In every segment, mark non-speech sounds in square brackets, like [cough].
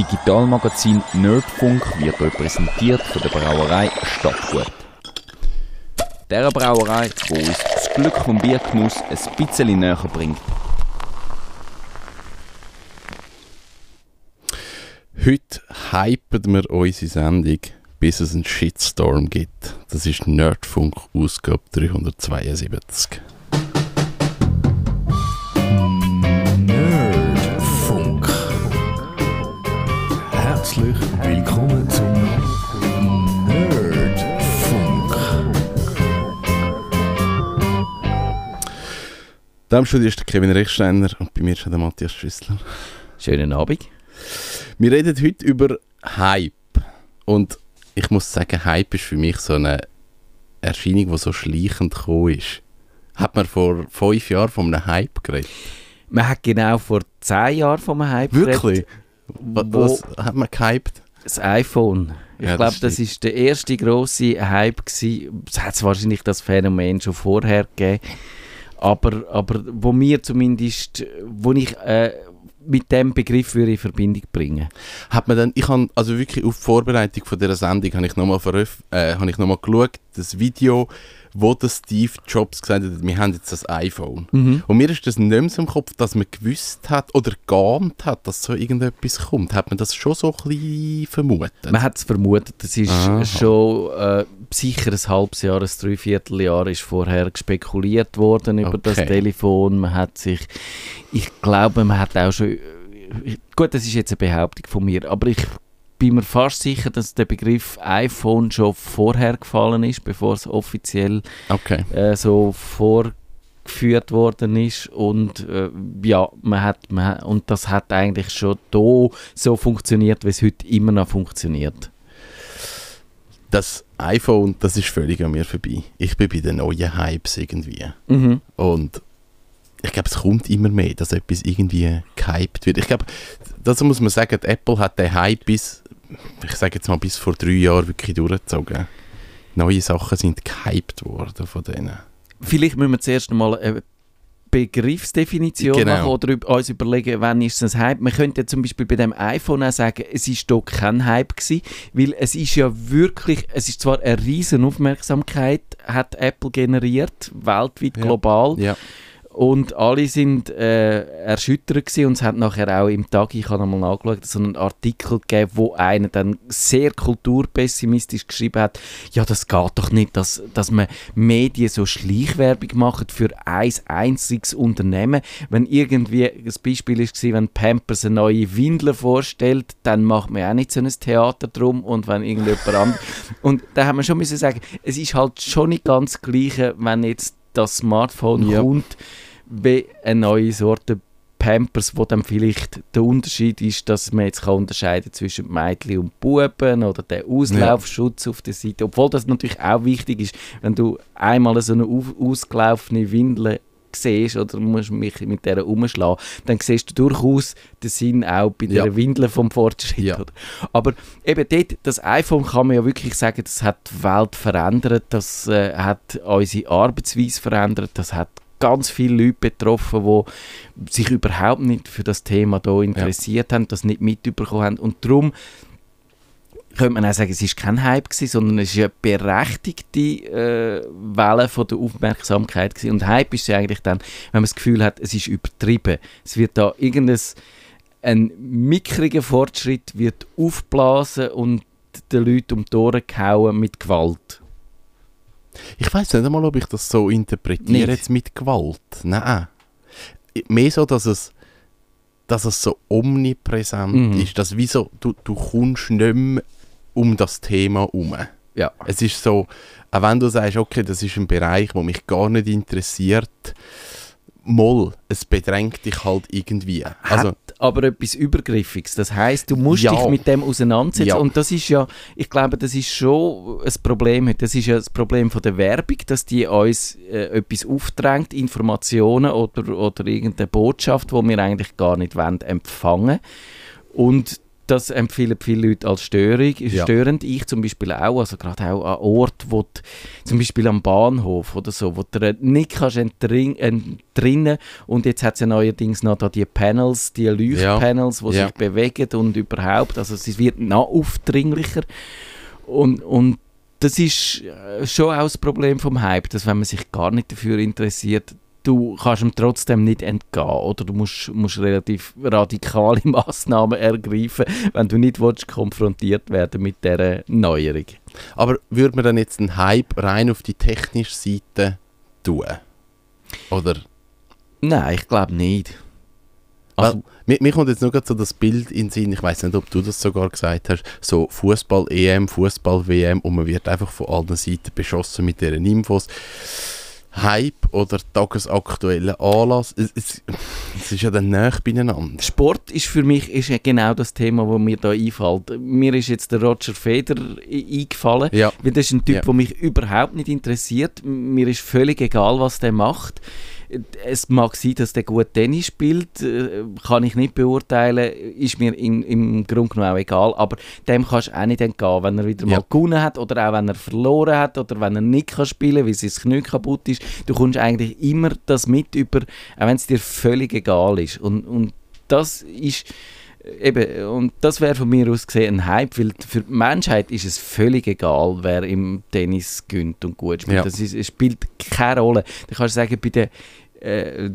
Digitalmagazin Nerdfunk wird repräsentiert von der Brauerei Stadtgut. Der Brauerei, wo uns das Glück vom Biergenuss ein bisschen näher bringt. Heute hypen wir unsere Sendung, bis es einen Shitstorm gibt. Das ist Nerdfunk Ausgabe 372. Herzlich willkommen zum Nerdfunk. Da im Studio ist der Kevin Rechsteiner und bei mir ist der Matthias Schüssler. Schönen Abend. Wir reden heute über Hype. Und ich muss sagen, Hype ist für mich so eine Erscheinung, die so schleichend gekommen ist. Hat man vor fünf Jahren von einem Hype geredet? Man hat genau vor 10 Jahren vom Hype Wirklich? geredet. Was, was hat man gehypt? Das iPhone. Ich Ja, glaube, das ist der erste grosse Hype gewesen. Es hat wahrscheinlich das Phänomen schon vorher gegeben. Aber, aber wo mir zumindest, wo ich äh, mit dem Begriff würde in Verbindung bringen. Hat man dann, ich habe also wirklich auf die Vorbereitung von dieser Sendung habe ich nochmal äh, habe ich noch mal geschaut, das Video, wo der Steve Jobs gesagt hat, wir haben jetzt das iPhone. Und mir ist das nicht mehr so im Kopf, dass man gewusst hat oder geahnt hat, dass so irgendetwas kommt. Hat man das schon so ein bisschen vermutet? Man hat es vermutet, das ist Aha. schon äh, sicher ein halbes Jahr, ein Dreivierteljahr ist vorher spekuliert worden über das Okay. Telefon. Man hat sich, ich glaube, man hat auch schon, gut, das ist jetzt eine Behauptung von mir, aber ich bin mir fast sicher, dass der Begriff iPhone schon vorher gefallen ist, bevor es offiziell okay. äh, so vorgeführt worden ist und äh, ja, man hat, man hat, und das hat eigentlich schon da so funktioniert, wie es heute immer noch funktioniert. Das iPhone, das ist völlig an mir vorbei. Ich bin bei den neuen Hypes irgendwie. Mhm. Und ich glaube, es kommt immer mehr, dass etwas irgendwie gehypt wird. Ich glaube, dazu muss man sagen, Apple hat den Hype bis, ich sage jetzt mal, bis vor drei Jahren wirklich durchgezogen. Neue Sachen sind gehypt worden von denen. Vielleicht müssen wir zuerst einmal eine Begriffsdefinition Genau. machen oder uns überlegen, wann ist es ein Hype. Man könnte ja zum Beispiel bei dem iPhone auch sagen, es ist doch kein Hype gewesen, weil es ist ja wirklich, es ist zwar eine riesen Aufmerksamkeit, hat Apple generiert, weltweit, Ja. global, Ja. Und alle sind äh, erschüttert gewesen und es hat nachher auch im Tag, ich habe einmal nachgeschaut, so einen Artikel gegeben, wo einer dann sehr kulturpessimistisch geschrieben hat, ja das geht doch nicht, dass, dass man Medien so Schleichwerbung machen für ein einziges Unternehmen. Wenn irgendwie, das Beispiel ist gewesen, wenn Pampers eine neue Windel vorstellt, dann macht man auch nicht so ein Theater drum und wenn irgendjemand anderes... [laughs] Und da haben wir schon müssen sagen, es ist halt schon nicht ganz das Gleiche, wenn jetzt das Smartphone Ja. kommt, wie eine neue Sorte Pampers, wo dann vielleicht der Unterschied ist, dass man jetzt kann unterscheiden zwischen Mädchen und Buben oder der Auslaufschutz auf der Seite. Obwohl das natürlich auch wichtig ist, wenn du einmal so eine auf- ausgelaufene Windel siehst oder musst mich mit der umschlagen, dann siehst du durchaus den Sinn auch bei Ja. der Windel vom Fortschritt. Ja. Aber eben dort, das iPhone kann man ja wirklich sagen, das hat die Welt verändert, das äh, hat unsere Arbeitsweise verändert, das hat ganz viele Leute betroffen, die sich überhaupt nicht für das Thema hier interessiert haben, das nicht mitbekommen haben und darum könnte man auch sagen, es ist kein Hype gewesen, sondern es ist eine berechtigte äh, Welle von der Aufmerksamkeit gewesen. und Hype ist ja eigentlich dann, wenn man das Gefühl hat, es ist übertrieben. Es wird da irgendein ein mickriger Fortschritt wird aufblasen und den Leuten um die Ohren gehauen mit Gewalt. Ich weiß nicht einmal, ob ich das so interpretiere Nicht? jetzt mit Gewalt. Nein. Mehr so, dass es, dass es so omnipräsent Mhm. ist. Dass wie so, du, du kommst nicht mehr um das Thema herum. Ja. Es ist so, auch wenn du sagst, okay, das ist ein Bereich, der mich gar nicht interessiert, moll, es bedrängt dich halt irgendwie. Also, hat aber etwas Übergriffiges. Das heißt, du musst Ja. dich mit dem auseinandersetzen. Ja. Und das ist ja, ich glaube, das ist schon ein Problem. Das ist ja das Problem von der Werbung, dass die uns äh, etwas aufdrängt, Informationen oder, oder irgendeine Botschaft, die wir eigentlich gar nicht wollen, empfangen Und das empfehlen viele Leute als Störung, Ja. störend. Ich zum Beispiel auch, also gerade auch an Orten, wo du, zum Beispiel am Bahnhof oder so, wo du nicht kannst entrin- entrinnen und jetzt hat es ja neuerdings noch da die Panels, die Leuchtpanels, die Ja. sich bewegen und überhaupt, also es wird noch aufdringlicher und, und das ist äh, schon auch das Problem vom Hype, dass wenn man sich gar nicht dafür interessiert, du kannst ihm trotzdem nicht entgehen oder du musst, musst relativ radikale [laughs] Massnahmen ergreifen, wenn du nicht willst, konfrontiert werden mit dieser Neuerung. Aber würde man dann jetzt einen Hype rein auf die technische Seite tun? Oder? Nein, ich glaube nicht. Also, mir, mir kommt jetzt nur so das Bild in den Sinn, ich weiß nicht, ob du das sogar gesagt hast, so Fußball-EM, Fußball-WM und man wird einfach von allen Seiten beschossen mit diesen Infos. Hype oder tagesaktueller Anlass, es, es, es ist ja dann näher beieinander. Sport ist für mich ist genau das Thema, das mir da einfällt. Mir ist jetzt der Roger Federer i- eingefallen, Ja, weil das ist ein Typ, Ja. der mich überhaupt nicht interessiert. Mir ist völlig egal, was der macht. Es mag sein, dass der gut Tennis spielt, äh, kann ich nicht beurteilen, ist mir im, im Grunde genommen auch egal, aber dem kannst du auch nicht entgehen, wenn er wieder Ja. mal gewonnen hat oder auch wenn er verloren hat oder wenn er nicht kann spielen weil sein Knie kaputt ist. Du kommst eigentlich immer das mit über, auch wenn es dir völlig egal ist. Und, und das ist eben, und das wäre von mir aus gesehen ein Hype, weil für die Menschheit ist es völlig egal, wer im Tennis gönnt und gut spielt. Ja. Das ist, es spielt keine Rolle. Du kannst sagen, bei der äh,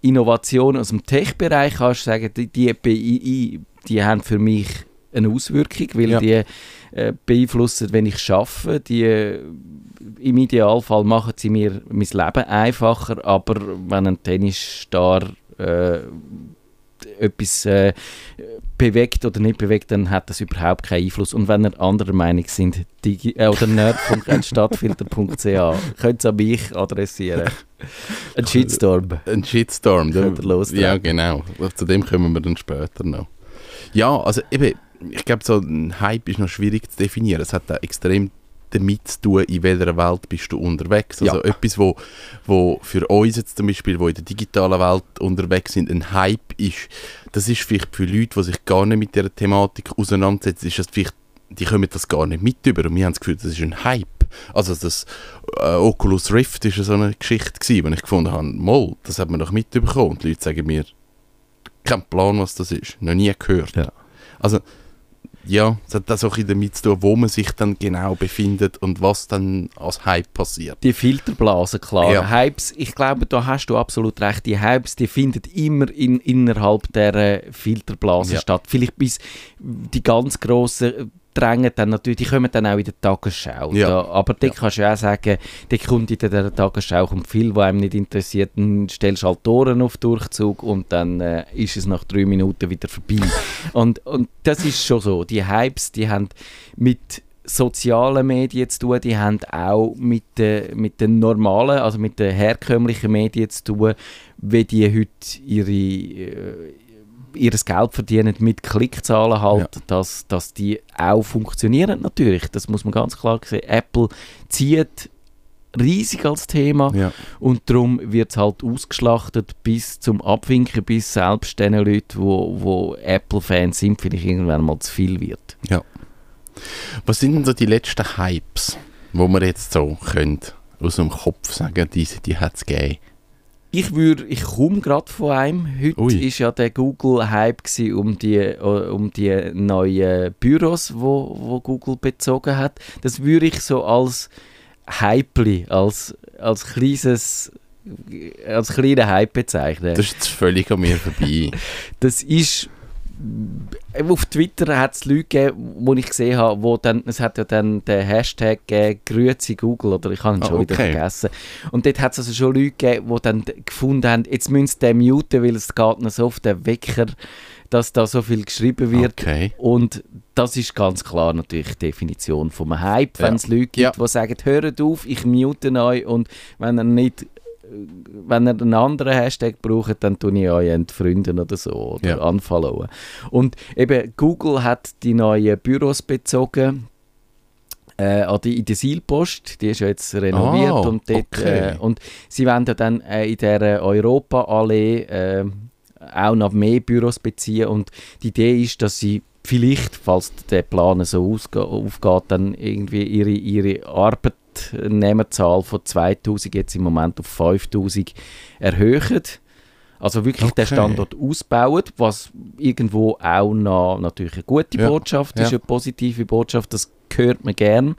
Innovation aus dem Tech-Bereich kannst du sagen, die, die BI, die haben für mich eine Auswirkung, weil Ja. die äh, beeinflussen, wenn ich schaffe, die äh, im Idealfall machen sie mir mein Leben einfacher, aber wenn ein Tennisstar äh, etwas äh, bewegt oder nicht bewegt, dann hat das überhaupt keinen Einfluss. Und wenn ihr anderer Meinung sind, digi äh, oder nerd.stadtfilter.ch, [laughs] könnt ihr an mich adressieren. Ein Shitstorm. ein Shitstorm. da- Könnt ihr lostreten. ja, genau. Zu dem kommen wir dann später noch. Ja, also eben, ich glaube, so ein Hype ist noch schwierig zu definieren. Es hat auch extrem damit zu tun, in welcher Welt bist du unterwegs. Also Ja. etwas, wo, wo für uns jetzt zum Beispiel, wo in der digitalen Welt unterwegs sind, ein Hype ist, das ist vielleicht für Leute, die sich gar nicht mit dieser Thematik auseinandersetzen, ist das vielleicht, die kommen das gar nicht mit über und wir haben das Gefühl, das ist ein Hype. Also das äh, Oculus Rift ist ja so eine Geschichte gewesen, wo ich gefunden habe, moll, das hat man doch mitbekommen. Und die Leute sagen mir, kein Plan, was das ist, noch nie gehört. Ja. Also ja, es hat das auch ein bisschen damit zu tun, wo man sich dann genau befindet und was dann als Hype passiert. Die Filterblasen, klar. Ja. Hypes, ich glaube, da hast du absolut recht. Die Hypes, die finden immer in, innerhalb der Filterblase Ja. statt. Vielleicht bis die ganz grossen drängen dann natürlich, die kommen dann auch in der Tagesschau. Ja. Da, aber da Ja. kannst du ja auch sagen, der kommt in der Tagesschau kommt viel, was einem nicht interessiert, dann stellst du halt die Ohren auf Durchzug und dann äh, ist es nach drei Minuten wieder vorbei. [laughs] und, und das ist schon so. Die Hypes, die haben mit sozialen Medien zu tun, die haben auch mit, den mit den normalen, also mit den herkömmlichen Medien zu tun, wie die heute ihre, ihres Geld verdienen mit Klickzahlen halt, dass, dass die auch funktionieren natürlich, das muss man ganz klar sehen. Apple zieht riesig als Thema Ja. und darum wird es halt ausgeschlachtet bis zum Abwinken, bis selbst den Leuten, wo, wo Apple-Fans sind, vielleicht irgendwann mal zu viel wird. Was sind denn so die letzten Hypes, wo man jetzt so könnte aus dem Kopf sagen, diese, die hat es gegeben? Ich würde, ich komme gerade von einem. Heute Ui. ist ja der Google-Hype um die, um die neuen Büros, wo, wo Google bezogen hat. Das würde ich so als Hypeli, als, als kleines als kleinen Hype bezeichnen. Das ist völlig an mir vorbei. [laughs] Das ist auf Twitter hat es Leute gegeben, wo ich gesehen habe, wo dann, es hat ja dann den Hashtag gegeben, «Grüezi Google» oder ich habe ihn Ah, schon wieder okay. vergessen. Und dort hat es also schon Leute gegeben, die dann gefunden haben, jetzt müssen sie den muten, weil es geht ihnen so auf den Wecker, dass da so viel geschrieben wird. Okay. Und das ist ganz klar natürlich die Definition vom Hype, Ja. wenn es Leute gibt, Ja. die sagen, hört auf, ich mute euch und wenn ihr nicht wenn ihr einen anderen Hashtag braucht, dann tue ich euch entfreunden oder so oder Ja. unfollowen. Und eben Google hat die neuen Büros bezogen äh, an die, in der Seilpost, die ist ja jetzt renoviert Ah, und, dort, okay. äh, und sie wollen ja dann äh, in dieser Europa-Allee äh, auch noch mehr Büros beziehen und die Idee ist, dass sie vielleicht, falls der Plan so aufgeht, dann irgendwie ihre, ihre Arbeitnehmerzahl von 2000 jetzt im Moment auf 5000 erhöhen. Also wirklich Okay. den Standort ausbauen, was irgendwo auch noch natürlich eine gute Ja, Botschaft ist, ja. eine positive Botschaft, das hört man gern.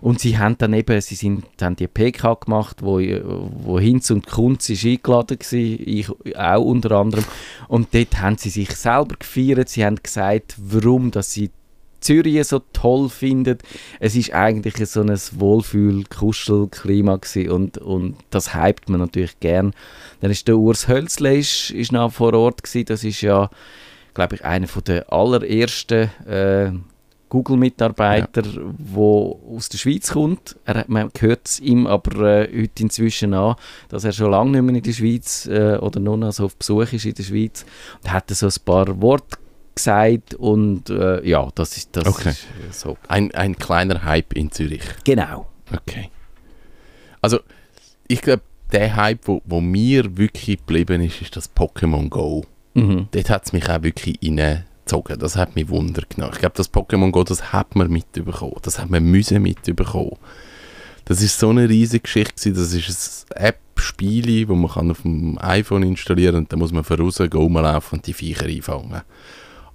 Und sie haben dann eben, sie sind, haben die PK gemacht, wo, wo Hinz und Kunz ist eingeladen war, ich auch unter anderem. Und dort haben sie sich selber gefeiert, sie haben gesagt, warum dass sie Zürich so toll finden. Es ist eigentlich so ein Wohlfühl-Kuschel-Klima und, und das hypt man natürlich gern. Dann ist der Urs Hölzle ist, ist noch vor Ort gewesen. Das ist ja, glaube ich, einer von der allerersten äh, Google-Mitarbeiter, wo aus der Schweiz kommt. Er, man hört es ihm aber äh, heute inzwischen an, dass er schon lange nicht mehr in der Schweiz äh, oder nur noch so auf Besuch ist in der Schweiz und hat so ein paar Worte gesagt und äh, ja, das ist das Okay. ist, äh, so. Ein, ein kleiner Hype in Zürich. Genau. Okay. Also, ich glaube, der Hype, wo, wo mir wirklich geblieben ist, ist das Pokémon Go. Mhm. Dort hat es mich auch wirklich reingezogen. Das hat mich Wunder genommen. Ich glaube, das Pokémon Go, das hat man mitbekommen. Das hat man müssen mitbekommen. Das ist so eine riesige Geschichte. Das ist ein App-Spiel, wo man kann auf dem iPhone installieren und dann muss man voraus rumlaufen und die Viecher einfangen.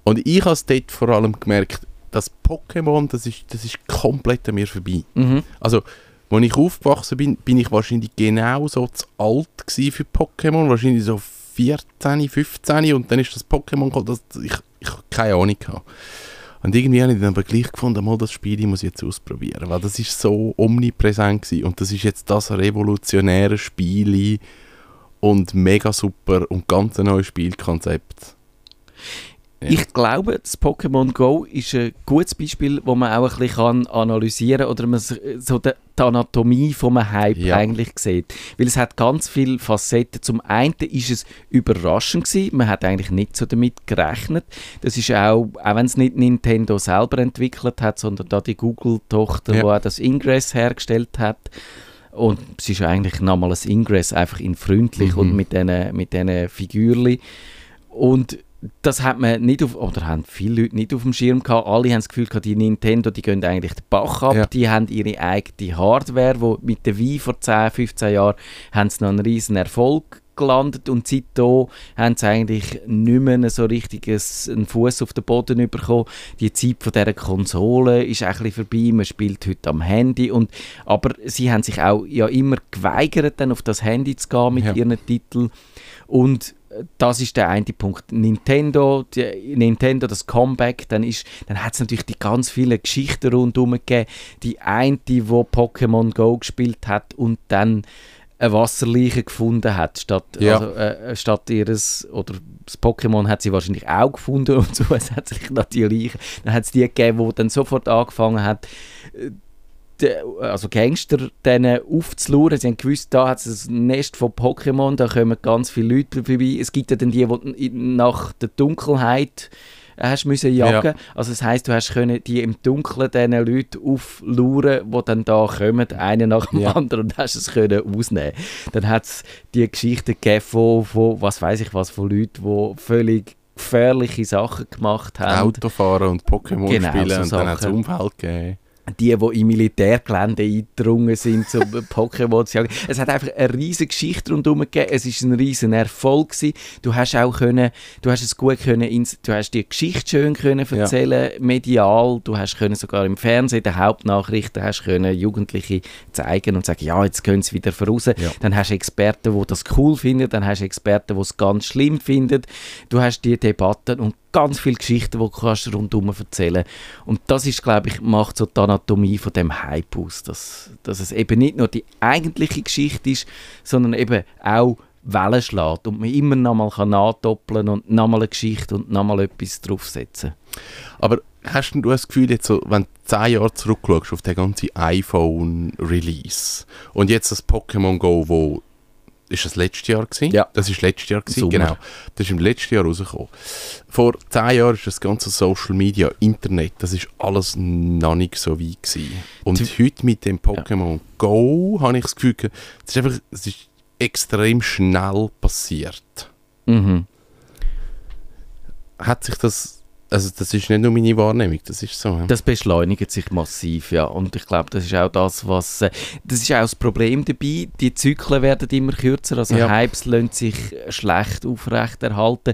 Und ich habe es dort vor allem gemerkt, das Pokémon, das ist, das ist komplett an mir vorbei. Mhm. Also, als ich aufgewachsen bin, bin ich wahrscheinlich genau so zu alt für Pokémon. Wahrscheinlich so 14, 15 und dann ist das Pokémon gekommen, das, ich, ich keine Ahnung gehabt. Und irgendwie habe ich dann aber gleich gefunden, mal das Spiel ich muss ich jetzt ausprobieren, weil das ist so omnipräsent gewesen. und das ist jetzt das revolutionäre Spiel und mega super und ganz ein neues Spielkonzept. Ja. Ich glaube, das Pokémon Go ist ein gutes Beispiel, wo man auch ein bisschen kann analysieren oder man so die, Anatomie einem Hype Ja. eigentlich sieht. Weil es hat ganz viele Facetten. Zum einen ist es überraschend gewesen. Man hat eigentlich nicht so damit gerechnet. Das ist auch, auch wenn es nicht Nintendo selber entwickelt hat, sondern da die Google-Tochter, Ja. die auch das Ingress hergestellt hat. Und es ist eigentlich nochmal ein Ingress, einfach in freundlich Mhm. und mit diesen mit Figürchen. Und das hat man nicht auf, oder haben viele Leute nicht auf dem Schirm gehabt. Alle haben das Gefühl gehabt, die Nintendo, die gehen eigentlich den Bach ab. Ja. Die haben ihre eigene Hardware, wo mit der Wii vor 10, 15 Jahren haben sie noch einen riesen Erfolg gelandet und seitdem haben sie eigentlich nicht mehr so richtig ein- einen Fuß auf den Boden bekommen. Die Zeit von dieser Konsole ist ein bisschen vorbei, man spielt heute am Handy und aber sie haben sich auch ja immer geweigert, dann auf das Handy zu gehen mit Ja. ihren Titeln und das ist der eine Punkt. Nintendo, die, Nintendo, das Comeback, dann, ist, dann hat es natürlich die ganz vielen Geschichten rundherum gegeben. Die eine, die Pokémon Go gespielt hat und dann eine Wasserleiche gefunden hat, statt, Ja. also, äh, statt ihres, oder das Pokémon hat sie wahrscheinlich auch gefunden [laughs] und so, es hat sich noch die Leiche, dann hat es die gegeben, die dann sofort angefangen hat, äh, also Gangster denen aufzuluren. Sie haben gewusst, da hat es ein Nest von Pokémon, da kommen ganz viele Leute vorbei. Es gibt ja dann die, die nach der Dunkelheit hast müssen jagen. Also das heisst, du hast können die im Dunkeln diesen Leuten aufluren, die dann da kommen, einen nach dem Ja. anderen, und hast es können ausnehmen. Dann hat es die Geschichten gegeben von, von, was weiß ich was, von Leuten, die völlig gefährliche Sachen gemacht haben. Autofahren und Pokémon Genau, spielen so und dann hat es Sachen. Unfall gegeben. Die, die im Militärgelände eingedrungen sind, zum [laughs] Pokémon zu jagen. Es hat einfach eine riesige Geschichte rundherum gegeben. Es ist ein riesen Erfolg gewesen. Du hast auch können, du hast es gut können, ins- du hast die Geschichte schön können Ja. erzählen, medial. Du hast können sogar im Fernsehen, der Hauptnachrichten, hast können Jugendliche zeigen und sagen, ja, jetzt gehen sie wieder voraus. Ja. Dann hast du Experten, die das cool finden. Dann hast du Experten, die es ganz schlimm finden. Du hast die Debatten und ganz viele Geschichten, die du kannst rundherum erzählen Und das ist, glaube ich, macht so die Anatomie von dem Hype aus, dass, dass es eben nicht nur die eigentliche Geschichte ist, sondern eben auch Wellen schlägt und man immer noch mal kann nachdoppeln und nochmal eine Geschichte und nochmal etwas draufsetzen. Aber hast du das Gefühl, jetzt so, wenn du 10 Jahre zurückschaust auf den ganzen iPhone-Release und jetzt das Pokémon Go, wo ist das letztes Jahr gewesen? Ja. Das ist letztes Jahr gewesen, Sommer. genau. Das ist im letzten Jahr rausgekommen. Vor 10 Jahren ist das ganze Social Media, Internet, das ist alles noch nicht so weit gewesen. Und Du- heute mit dem Pokémon Go habe ich das Gefühl, es ist einfach, es ist extrem schnell passiert. Mhm. hat sich das, also das ist nicht nur meine Wahrnehmung, das ist so. ja. Das beschleunigt sich massiv, ja. Und ich glaube, das ist auch das, was... Äh, das ist auch das Problem dabei. Die Zyklen werden immer kürzer, also Ja. Hypes lassen sich schlecht aufrechterhalten.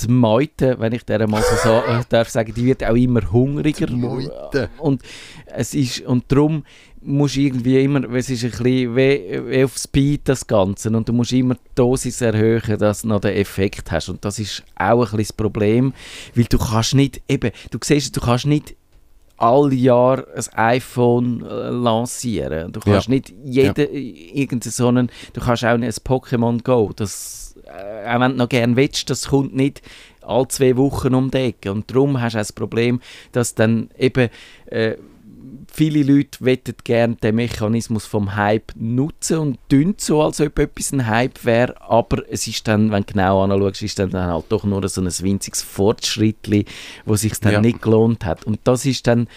Die Meute, wenn ich der mal so äh, darf sagen, die wird auch immer hungriger. Die Meute. Und es ist... Und darum musst du irgendwie immer... Es ist ein bisschen wie, auf Speed das Ganze. Und du musst immer die Dosis erhöhen, dass du noch den Effekt hast. Und das ist auch ein bisschen das Problem, weil du kannst nicht... Eben, du siehst, du kannst nicht all Jahr ein iPhone äh, lancieren. Du kannst Ja. nicht jeden irgendeinen so einen, du kannst auch nicht ein Pokémon Go, das, äh, auch wenn du noch gerne willst, das kommt nicht alle zwei Wochen um die Ecke. Und darum hast du das Problem, dass dann eben äh, viele Leute wettet gerne den Mechanismus vom Hype nutzen und tun so, als ob etwas ein Hype wäre, aber es ist dann, wenn du genau anschaust, ist dann halt doch nur so ein winziges Fortschrittli, wo sich dann Ja. nicht gelohnt hat. Und das ist dann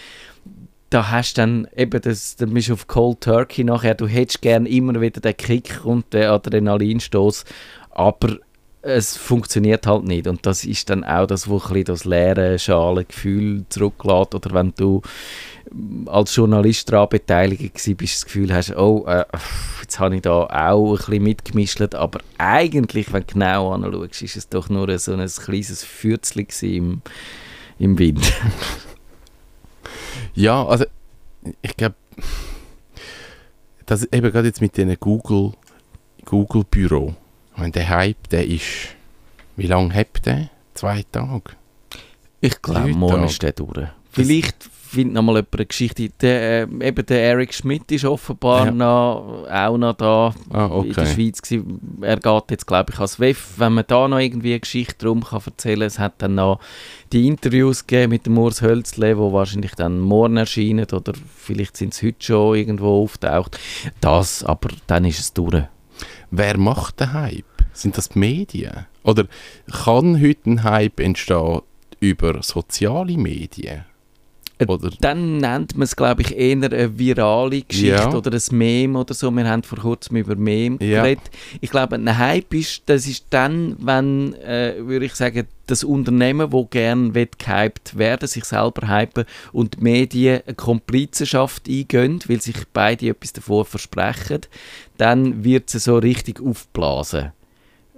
da hast du dann eben das, dann bist du auf Cold Turkey nachher, du hättest gern immer wieder den Kick und den Adrenalinstoß, aber es funktioniert halt nicht. Und das ist dann auch das, wo ein das leere Schalengefühl zurücklässt. Oder wenn du als Journalist daran beteiligt gewesen bist, das Gefühl hast, oh, äh, jetzt habe ich da auch ein bisschen mitgemischt, aber eigentlich, wenn du genau anschaust, ist es doch nur so ein kleines Fürzchen im, im Wind. [laughs] Ja, also ich glaube, das eben gerade jetzt mit diesen Google, Google Büro, meine, der Hype, der ist, wie lange hat der? Zwei Tage? Ich glaube, morgen ist der durch. Vielleicht findet noch mal jemand eine Geschichte. Der, äh, eben der Eric Schmidt ist offenbar Ja. noch, auch noch da Ah, in der okay. Schweiz. Gewesen. Er geht jetzt, glaube ich, als WEF. Wenn man da noch irgendwie eine Geschichte drum kann erzählen kann, es hat dann noch die Interviews gegeben mit dem Urs Hölzle, die wahrscheinlich dann morgen erscheinen oder vielleicht sind sie heute schon irgendwo auftaucht. Das, aber dann ist es durch. Wer macht den Hype? Sind das die Medien? Oder kann heute ein Hype entstehen über soziale Medien? Oder Dann nennt man es, glaube ich, eher eine virale Geschichte Ja. oder ein Meme oder so. Wir haben vor kurzem über Meme Ja. geredet. Ich glaube, ein Hype ist, das ist dann, wenn, äh, würde ich sagen, das Unternehmen, wo gern will gehypt werden, sich selber hypen und die Medien eine Komplizenschaft eingehen, weil sich beide etwas davon versprechen, dann wird es so richtig aufblasen.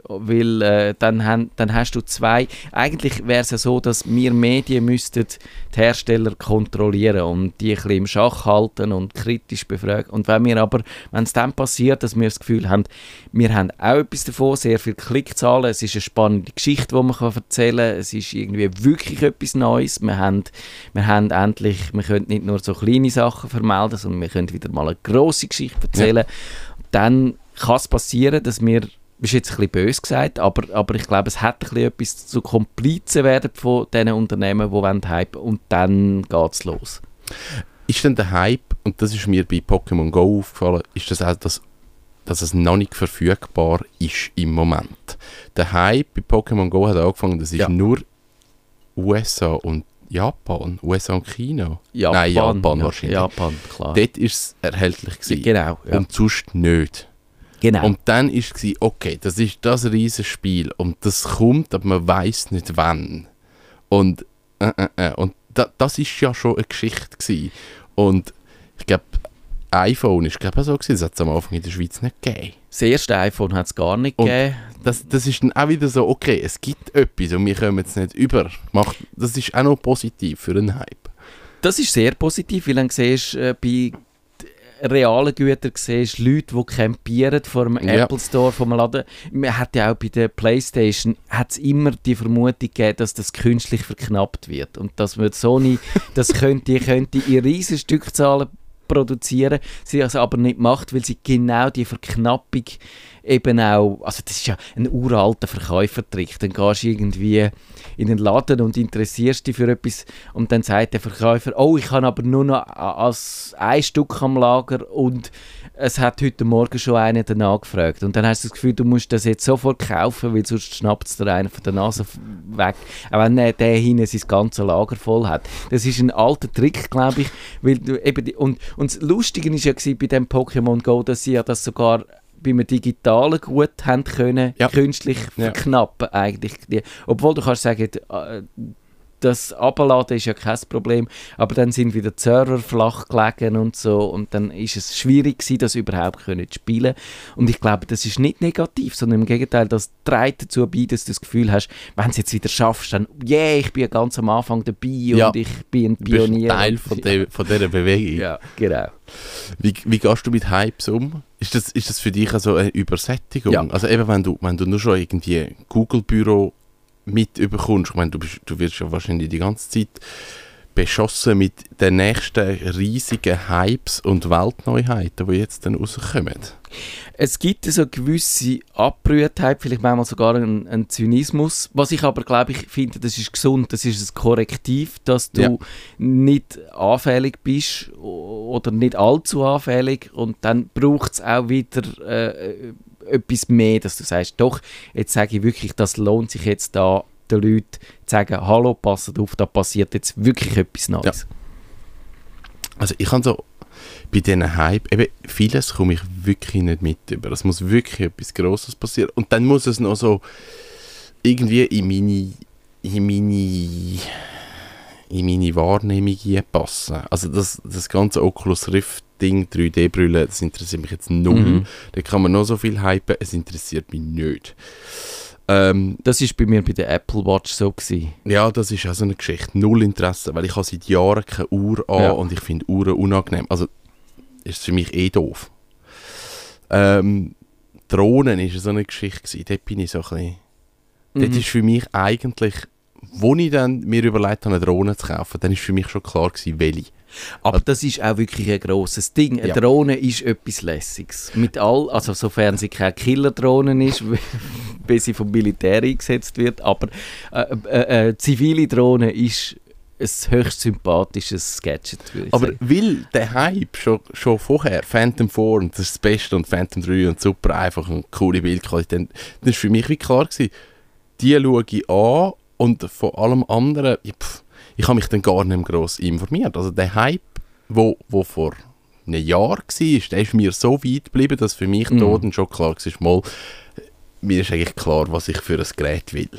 Weil äh, dann, han, dann hast du zwei. Eigentlich wäre es ja so, dass wir Medien müssten die Hersteller kontrollieren und die ein bisschen im Schach halten und kritisch befragen. Und wenn wir aber, wenn es dann passiert, dass wir das Gefühl haben, wir haben auch etwas davon, sehr viel Klickzahlen, es ist eine spannende Geschichte, die man kann erzählen kann, es ist irgendwie wirklich etwas Neues, wir haben, wir haben endlich, wir können nicht nur so kleine Sachen vermelden, sondern wir können wieder mal eine grosse Geschichte erzählen. Dann kann es passieren, dass wir ist jetzt ein bisschen böse gesagt, aber, aber ich glaube, es hat ein bisschen etwas zu Komplizen werden von diesen Unternehmen, die wollen hypen und dann geht es los. ist denn der Hype, und das ist mir bei Pokémon Go aufgefallen, ist das auch, das, dass es noch nicht verfügbar ist im Moment. Der Hype bei Pokémon Go hat angefangen, das ist Ja. nur USA und Japan, USA und China. Japan, Nein, Japan ja, wahrscheinlich. Japan, klar. Dort ist es erhältlich gewesen. genau, ja. Und sonst nicht. Genau. Und dann ist es, okay, das ist das riesige Spiel und das kommt, aber man weiß nicht wann. Und, äh, äh, äh, und da, das ist ja schon eine Geschichte gewesen. Und ich glaube, iPhone ist glaube so gewesen, das hat es am Anfang in der Schweiz nicht gegeben. das erste iPhone hat es gar nicht Und- gegeben. Das, das ist dann auch wieder so, okay, es gibt etwas und wir kommen jetzt nicht über. Macht, das ist auch noch positiv für einen Hype. Das ist sehr positiv, weil dann siehst du äh, bei realen Gütern siehst Leute, die campieren vor dem Ja. Apple Store, vom Laden. Man hat ja auch bei der Playstation hat's immer die Vermutung gegeben, dass das künstlich verknappt wird. Und dass man Sony, das [laughs] könnte, könnte in riesen Stückzahlen produzieren, sie das aber nicht macht, weil sie genau die Verknappung eben auch, also das ist ja ein uralter Verkäufertrick, dann gehst du irgendwie in den Laden und interessierst dich für etwas und dann sagt der Verkäufer, oh, ich habe aber nur noch ein Stück am Lager und es hat heute Morgen schon einer danach gefragt. Und dann hast du das Gefühl, du musst das jetzt sofort kaufen, weil sonst schnappt es dir einer von der Nase weg. Auch wenn der hinten sein ganzes Lager voll hat. Das ist ein alter Trick, glaube ich. Weil du eben und, und das Lustige war ja gewesen bei dem Pokémon Go, dass sie ja das sogar beim Digitalen gut haben können, Ja. künstlich Ja. verknappen eigentlich. Die, obwohl du kannst sagen, äh, das Abladen ist ja kein Problem, aber dann sind wieder die Server flach gelegen und so und dann ist es schwierig gewesen, das überhaupt können zu spielen und ich glaube, das ist nicht negativ, sondern im Gegenteil, das trägt dazu bei, dass du das Gefühl hast, wenn du es jetzt wieder schaffst, dann, yeah, ich bin ganz am Anfang dabei Ja. und ich bin ein Du Pionier. Teil von, der, von dieser Bewegung. Ja, genau. Wie, wie gehst du mit Hypes um? Ist das, ist das für dich also eine Übersättigung? Ja. Also eben, wenn du, wenn du nur schon irgendwie Google-Büro mit überkommst, ich meine, du, bist, du wirst ja wahrscheinlich die ganze Zeit beschossen mit den nächsten riesigen Hypes und Weltneuheiten, die jetzt dann rauskommen. Es gibt so gewisse Abbrühtheit, vielleicht manchmal sogar einen, einen Zynismus. Was ich aber, glaube ich, finde, das ist gesund, das ist ein Korrektiv, dass du Ja. nicht anfällig bist oder nicht allzu anfällig und dann braucht es auch wieder äh, etwas mehr, dass du sagst, doch, jetzt sage ich wirklich, das lohnt sich jetzt da den Leuten zu sagen, hallo, passt auf, da passiert jetzt wirklich etwas Neues. Also ich kann so bei diesen Hype, eben vieles komme ich wirklich nicht mit über. Es muss wirklich etwas Grosses passieren. Und dann muss es noch so irgendwie in meine, in meine, in meine Wahrnehmung passen. Also das, das ganze Oculus Rift Ding, 3D-Brille, das interessiert mich jetzt null. Mhm. Da kann man noch so viel hypen, es interessiert mich nicht. Ähm, Das ist bei mir bei der Apple Watch so gewesen. ja, das ist auch so eine Geschichte. Null Interesse, weil ich habe seit Jahren keine Uhr an Ja. und ich finde Uhren unangenehm. Also ist es für mich eh doof. Ähm, Drohnen ist so eine Geschichte gewesen. Dort bin ich so ein bisschen... Dort Mhm. ist für mich eigentlich... Wo ich dann mir überlegt habe, eine Drohne zu kaufen, dann ist für mich schon klar gewesen, welche. Aber das ist auch wirklich ein grosses Ding. Eine Ja. Drohne ist etwas Lässiges. Mit all, also sofern sie keine Killerdrohne ist, [laughs] bis sie vom Militär eingesetzt wird. Aber äh, äh, äh, zivile Drohne ist ein höchst sympathisches Gadget, Aber sagen. weil der Hype schon, schon vorher, Phantom 4 und das ist das Beste und Phantom 3 und super, einfach eine coole Bildqualität, dann, dann ist für mich wie klar gewesen, die schaue ich an und von allem anderen, ja, pff, ich habe mich dann gar nicht mehr gross informiert. Also der Hype, wo, wo vor einem Jahr war, der ist mir so weit geblieben, dass für mich Mhm. dann schon klar war, mal, mir ist eigentlich klar, was ich für ein Gerät will.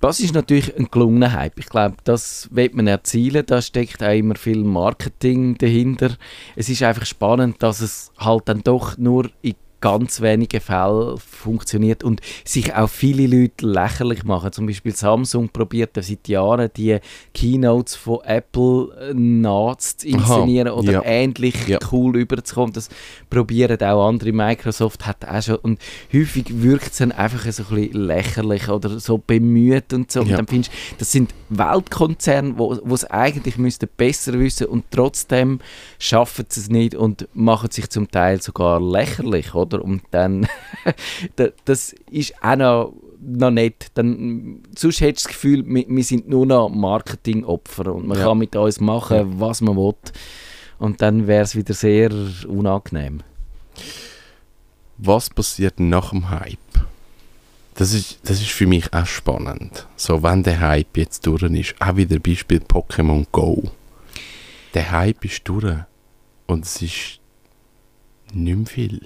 Das ist natürlich ein gelungener Hype. Ich glaube, das wird man erzielen. Da steckt auch immer viel Marketing dahinter. Es ist einfach spannend, dass es halt dann doch nur in ganz wenigen Fällen funktioniert und sich auch viele Leute lächerlich machen. Zum Beispiel Samsung probiert seit Jahren die Keynotes von Apple äh, nachzuinszenieren oder ja. ähnlich Ja. cool überzukommen. Das probieren auch andere. Microsoft hat auch schon und häufig wirkt es dann einfach so ein bisschen lächerlich oder so bemüht und so. Und Ja. dann findest du, das sind Weltkonzerne, wo es eigentlich müssten besser wissen und trotzdem schaffen sie es nicht und machen sich zum Teil sogar lächerlich, oder? Und dann, [laughs] da- das ist auch noch, noch nicht. Dann, sonst hättest du das Gefühl, wir, wir sind nur noch Marketingopfer und man Ja. kann mit uns machen, was man will. Und dann wäre es wieder sehr unangenehm. was passiert nach dem Hype? Das ist, das ist für mich auch spannend. So, wenn der Hype jetzt durch ist, auch wieder Beispiel Pokémon Go. Der Hype ist durch und es ist nicht mehr viel.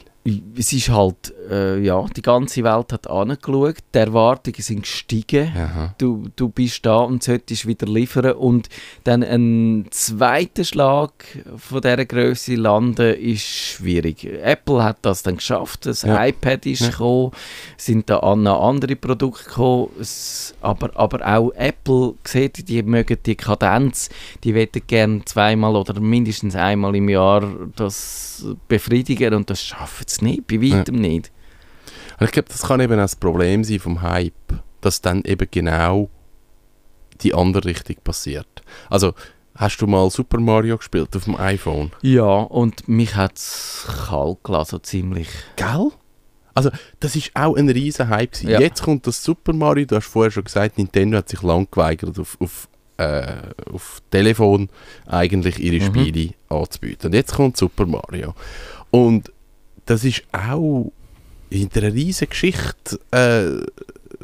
Es ist halt, äh, ja, die ganze Welt hat angeschaut, die Erwartungen sind gestiegen. Aha. Du, du bist da und solltest wieder liefern und dann ein zweiter Schlag von dieser Größe landen ist schwierig. Apple hat das dann geschafft, das Ja. iPad ist Ja. gekommen, sind da an andere Produkte gekommen, es, aber, aber auch Apple sieht, die mögen die Kadenz, die wollen gerne zweimal oder mindestens einmal im Jahr das befriedigen und das schaffen sie nicht, bei weitem nicht. Und ich glaube, das kann eben auch das Problem sein vom Hype, dass dann eben genau die andere Richtung passiert. Also, hast du mal Super Mario gespielt auf dem iPhone? Ja, und mich hat es kalt gelassen, so ziemlich. Gell? Also, das ist auch ein riesen Hype. gewesen. Ja. Jetzt kommt das Super Mario, du hast vorher schon gesagt, Nintendo hat sich lang geweigert, auf, auf, äh, auf Telefon eigentlich ihre Mhm. Spiele anzubieten. Und jetzt kommt Super Mario. Und das ist auch hinter einer riesen Geschichte äh,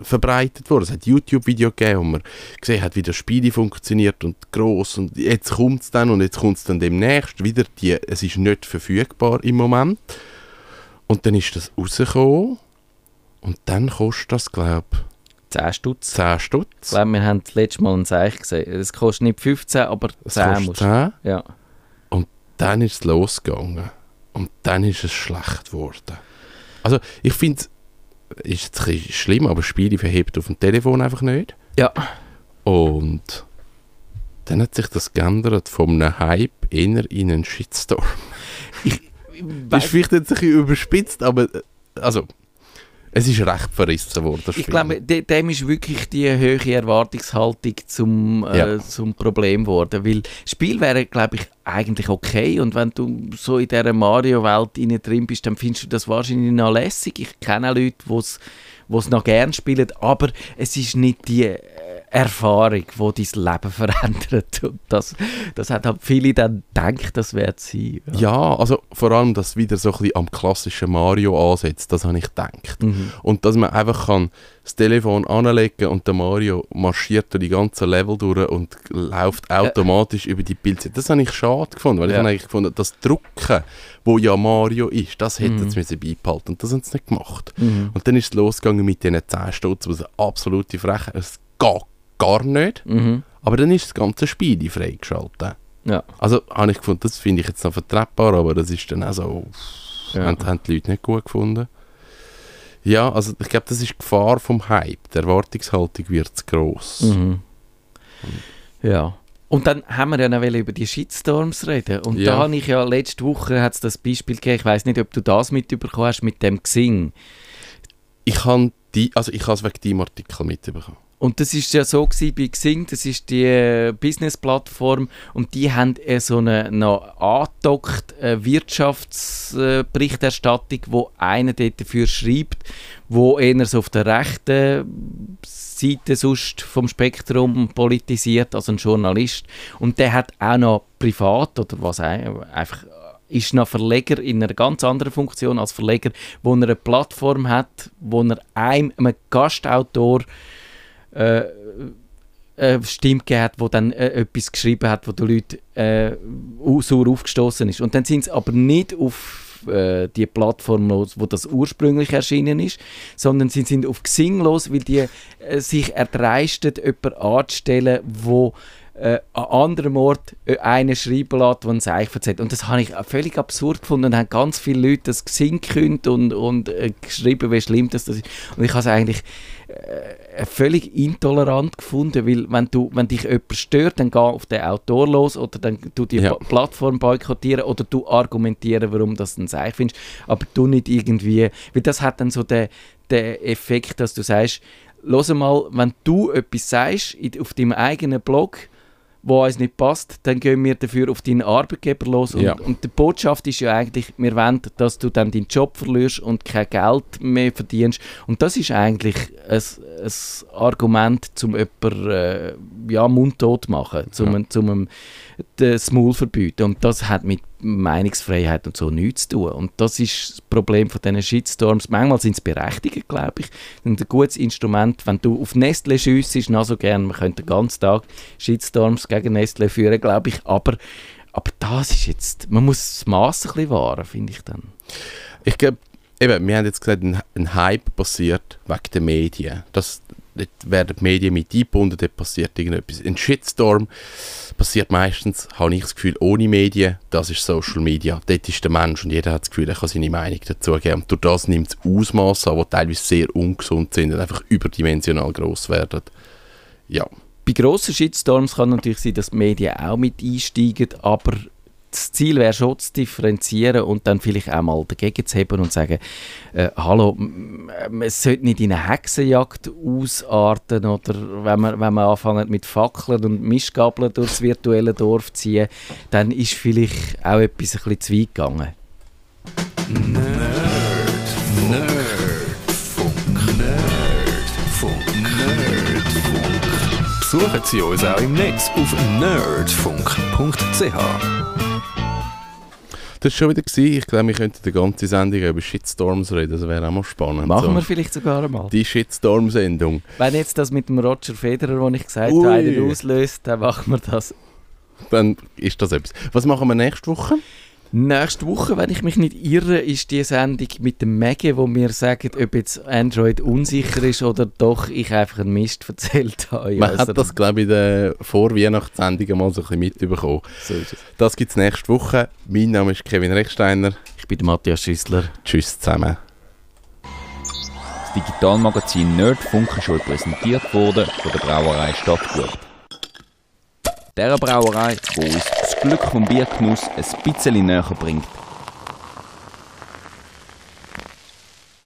verbreitet worden. Es hat YouTube-Video gegeben, wo man gesehen hat, wie das Spiel funktioniert und groß und jetzt kommt es dann und jetzt kommt es dann demnächst wieder. Die, es ist nicht verfügbar im Moment. Und dann ist das rausgekommen und dann kostet das, glaube 10 Stutz. ich, 10 Ich Stutz. glaube, wir haben das letzte Mal ein Zeichen gesehen. Es kostet nicht 15, aber 10 Es kostet musst 10. Ja. Dann ist es losgegangen. Und dann ist es schlecht geworden. Also, ich finde es ist jetzt ein bisschen schlimm, aber Spiele verhebt auf dem Telefon einfach nicht. Ja. Und dann hat sich das geändert von einem Hype eher in einen Shitstorm. Das [laughs] ist vielleicht jetzt ein bisschen überspitzt, aber äh, also, es ist recht verrissen worden. Ich glaube, de dem ist wirklich die hohe Erwartungshaltung zum, äh, Ja. zum Problem geworden. Weil das Spiel wäre, glaube ich, eigentlich okay. Und wenn du so in dieser Mario-Welt drin bist, dann findest du das wahrscheinlich noch lässig. Ich kenne Leute, die es noch gern spielen, aber es ist nicht die äh, Erfahrung, die dein Leben verändert. [laughs] Und das, das hat halt viele dann gedacht, das wird sein. Ja, also vor allem, dass es wieder so ein bisschen am klassischen Mario ansetzt, das habe ich gedacht. Mhm. Und dass man einfach kann das Telefon anlegen und der Mario marschiert durch die ganzen Level durch und läuft automatisch über die Bildseite. Das habe ich schade gefunden, weil ich Ja. habe eigentlich gefunden, das Drucken, wo ja Mario ist, das hätten Mhm. sie beibehalten und das haben sie nicht gemacht. Mhm. Und dann ist es losgegangen mit diesen 10 Stutz, was eine absolute Frechheit Es geht gar nicht, Mhm. aber dann ist das ganze Spiel freigeschaltet. Ja. Also habe ich gefunden, das finde ich jetzt noch vertretbar, aber das ist dann auch so, Ja. haben, haben die Leute nicht gut gefunden. Ja, also ich glaube, das ist die Gefahr vom Hype. Die Erwartungshaltung wird zu gross. Mhm. Ja. Und dann haben wir ja noch über die Shitstorms reden. Und Ja. da habe ich ja letzte Woche hat's das Beispiel gegeben, ich weiß nicht, ob du das mitbekommen hast, mit dem Xing. Ich habe die, also ich habe es wegen deinem Artikel mitbekommen. Und das ist ja so gewesen bei Xing, das ist die äh, Business-Plattform und die haben äh, so eine noch angedockt äh, Wirtschaftsberichterstattung, wo einer dort dafür schreibt, wo eher so auf der rechten Seite sonst vom Spektrum politisiert, also ein Journalist. Und der hat auch noch privat oder was auch, einfach ist noch Verleger in einer ganz anderen Funktion als Verleger, wo er eine Plattform hat, wo er einem, einem Gastautor äh, äh, Stimme gegeben hat, wo dann äh, etwas geschrieben hat, wo die Leute äh, au- sauer aufgestoßen ist. Und dann sind sie aber nicht auf äh, die Plattform los, wo das ursprünglich erschienen ist, sondern sie sind auf Xing los, weil die äh, sich erdreisten, jemanden anzustellen, wo äh, an anderem Ort äh, einen schreiben lässt, der ein Zeichen erzählt. Und das habe ich völlig absurd gefunden. Und haben ganz viele Leute das gekündigt und, und äh, geschrieben, wie schlimm das, das ist. Und ich habe es eigentlich äh, völlig intolerant gefunden, weil wenn, du, wenn dich jemand stört, dann geh auf den Autor los oder dann du die Ja. Plattform boykottieren oder du argumentieren, warum das ein Zeichen findest, aber du nicht irgendwie, weil das hat dann so den, den Effekt, dass du sagst, Los mal, wenn du etwas sagst auf deinem eigenen Blog, wo uns nicht passt, dann gehen wir dafür auf deinen Arbeitgeber los. Und, Ja. und die Botschaft ist ja eigentlich, wir wollen, dass du dann deinen Job verlierst und kein Geld mehr verdienst. Und das ist eigentlich ein, ein Argument, um jemanden äh, ja, mundtot zu machen, zum, Ja. zum ihm das Maul verbieten. Und das hat mit Meinungsfreiheit und so nichts zu tun. Und das ist das Problem von diesen Shitstorms. Manchmal sind es berechtigt, glaube ich. Und ein gutes Instrument, wenn du auf Nestle schiessest, noch so gern, man könnte den ganzen Tag Shitstorms gegen Nestle führen, glaube ich. Aber, aber das ist jetzt, man muss das Maß ein bisschen wahren, finde ich dann. Ich glaube, eben, wir haben jetzt gesagt, ein, ein Hype passiert wegen den Medien. Das, dort werden die Medien mit eingebunden, dort passiert irgendetwas. Ein Shitstorm passiert meistens, habe ich das Gefühl, ohne Medien. Das ist Social Media. Dort ist der Mensch und jeder hat das Gefühl, er kann seine Meinung dazu geben. Und durch das nimmt es Ausmaße an, die teilweise sehr ungesund sind und einfach überdimensional gross werden. Ja. Bei grossen Shitstorms kann natürlich sein, dass die Medien auch mit einsteigen, aber das Ziel wäre schon zu differenzieren und dann vielleicht auch mal dagegen zu heben und sagen, äh, hallo, es sollte nicht in eine Hexenjagd ausarten oder wenn man, wenn man anfängt mit Fackeln und Mischgabeln durchs virtuelle Dorf ziehen, dann ist vielleicht auch etwas ein bisschen zu weit gegangen. Nerdfunk. Nerdfunk. Nerdfunk. Besuchen Sie uns auch im Netz auf nerdfunk.ch. Das war schon wieder. Gewesen. Ich glaube, wir könnten die ganze Sendung über Shitstorms reden. Das wäre auch mal spannend. Machen so. wir vielleicht sogar einmal. Die Shitstorm-Sendung. Wenn jetzt das mit dem Roger Federer, den ich gesagt Ui. habe, auslöst, dann machen wir das. Dann ist das etwas. Was machen wir nächste Woche? Nächste Woche, wenn ich mich nicht irre, ist die Sendung mit dem Mege, wo wir sagen, ob jetzt Android unsicher ist oder doch ich einfach einen Mist erzählt habe. Man Also, hat das, glaube ich, in der Vorweihnachtssendung mal so ein bisschen mitbekommen. so ist es. Das gibt es nächste Woche. Mein Name ist Kevin Rechsteiner. Ich bin der Matthias Schüssler. Tschüss zusammen. Das Digitalmagazin Nerdfunk ist euch präsentiert worden von der Brauerei Stadtgut. Der Brauerei, wo uns das Glück vom Biergenuss ein bisschen näher bringt.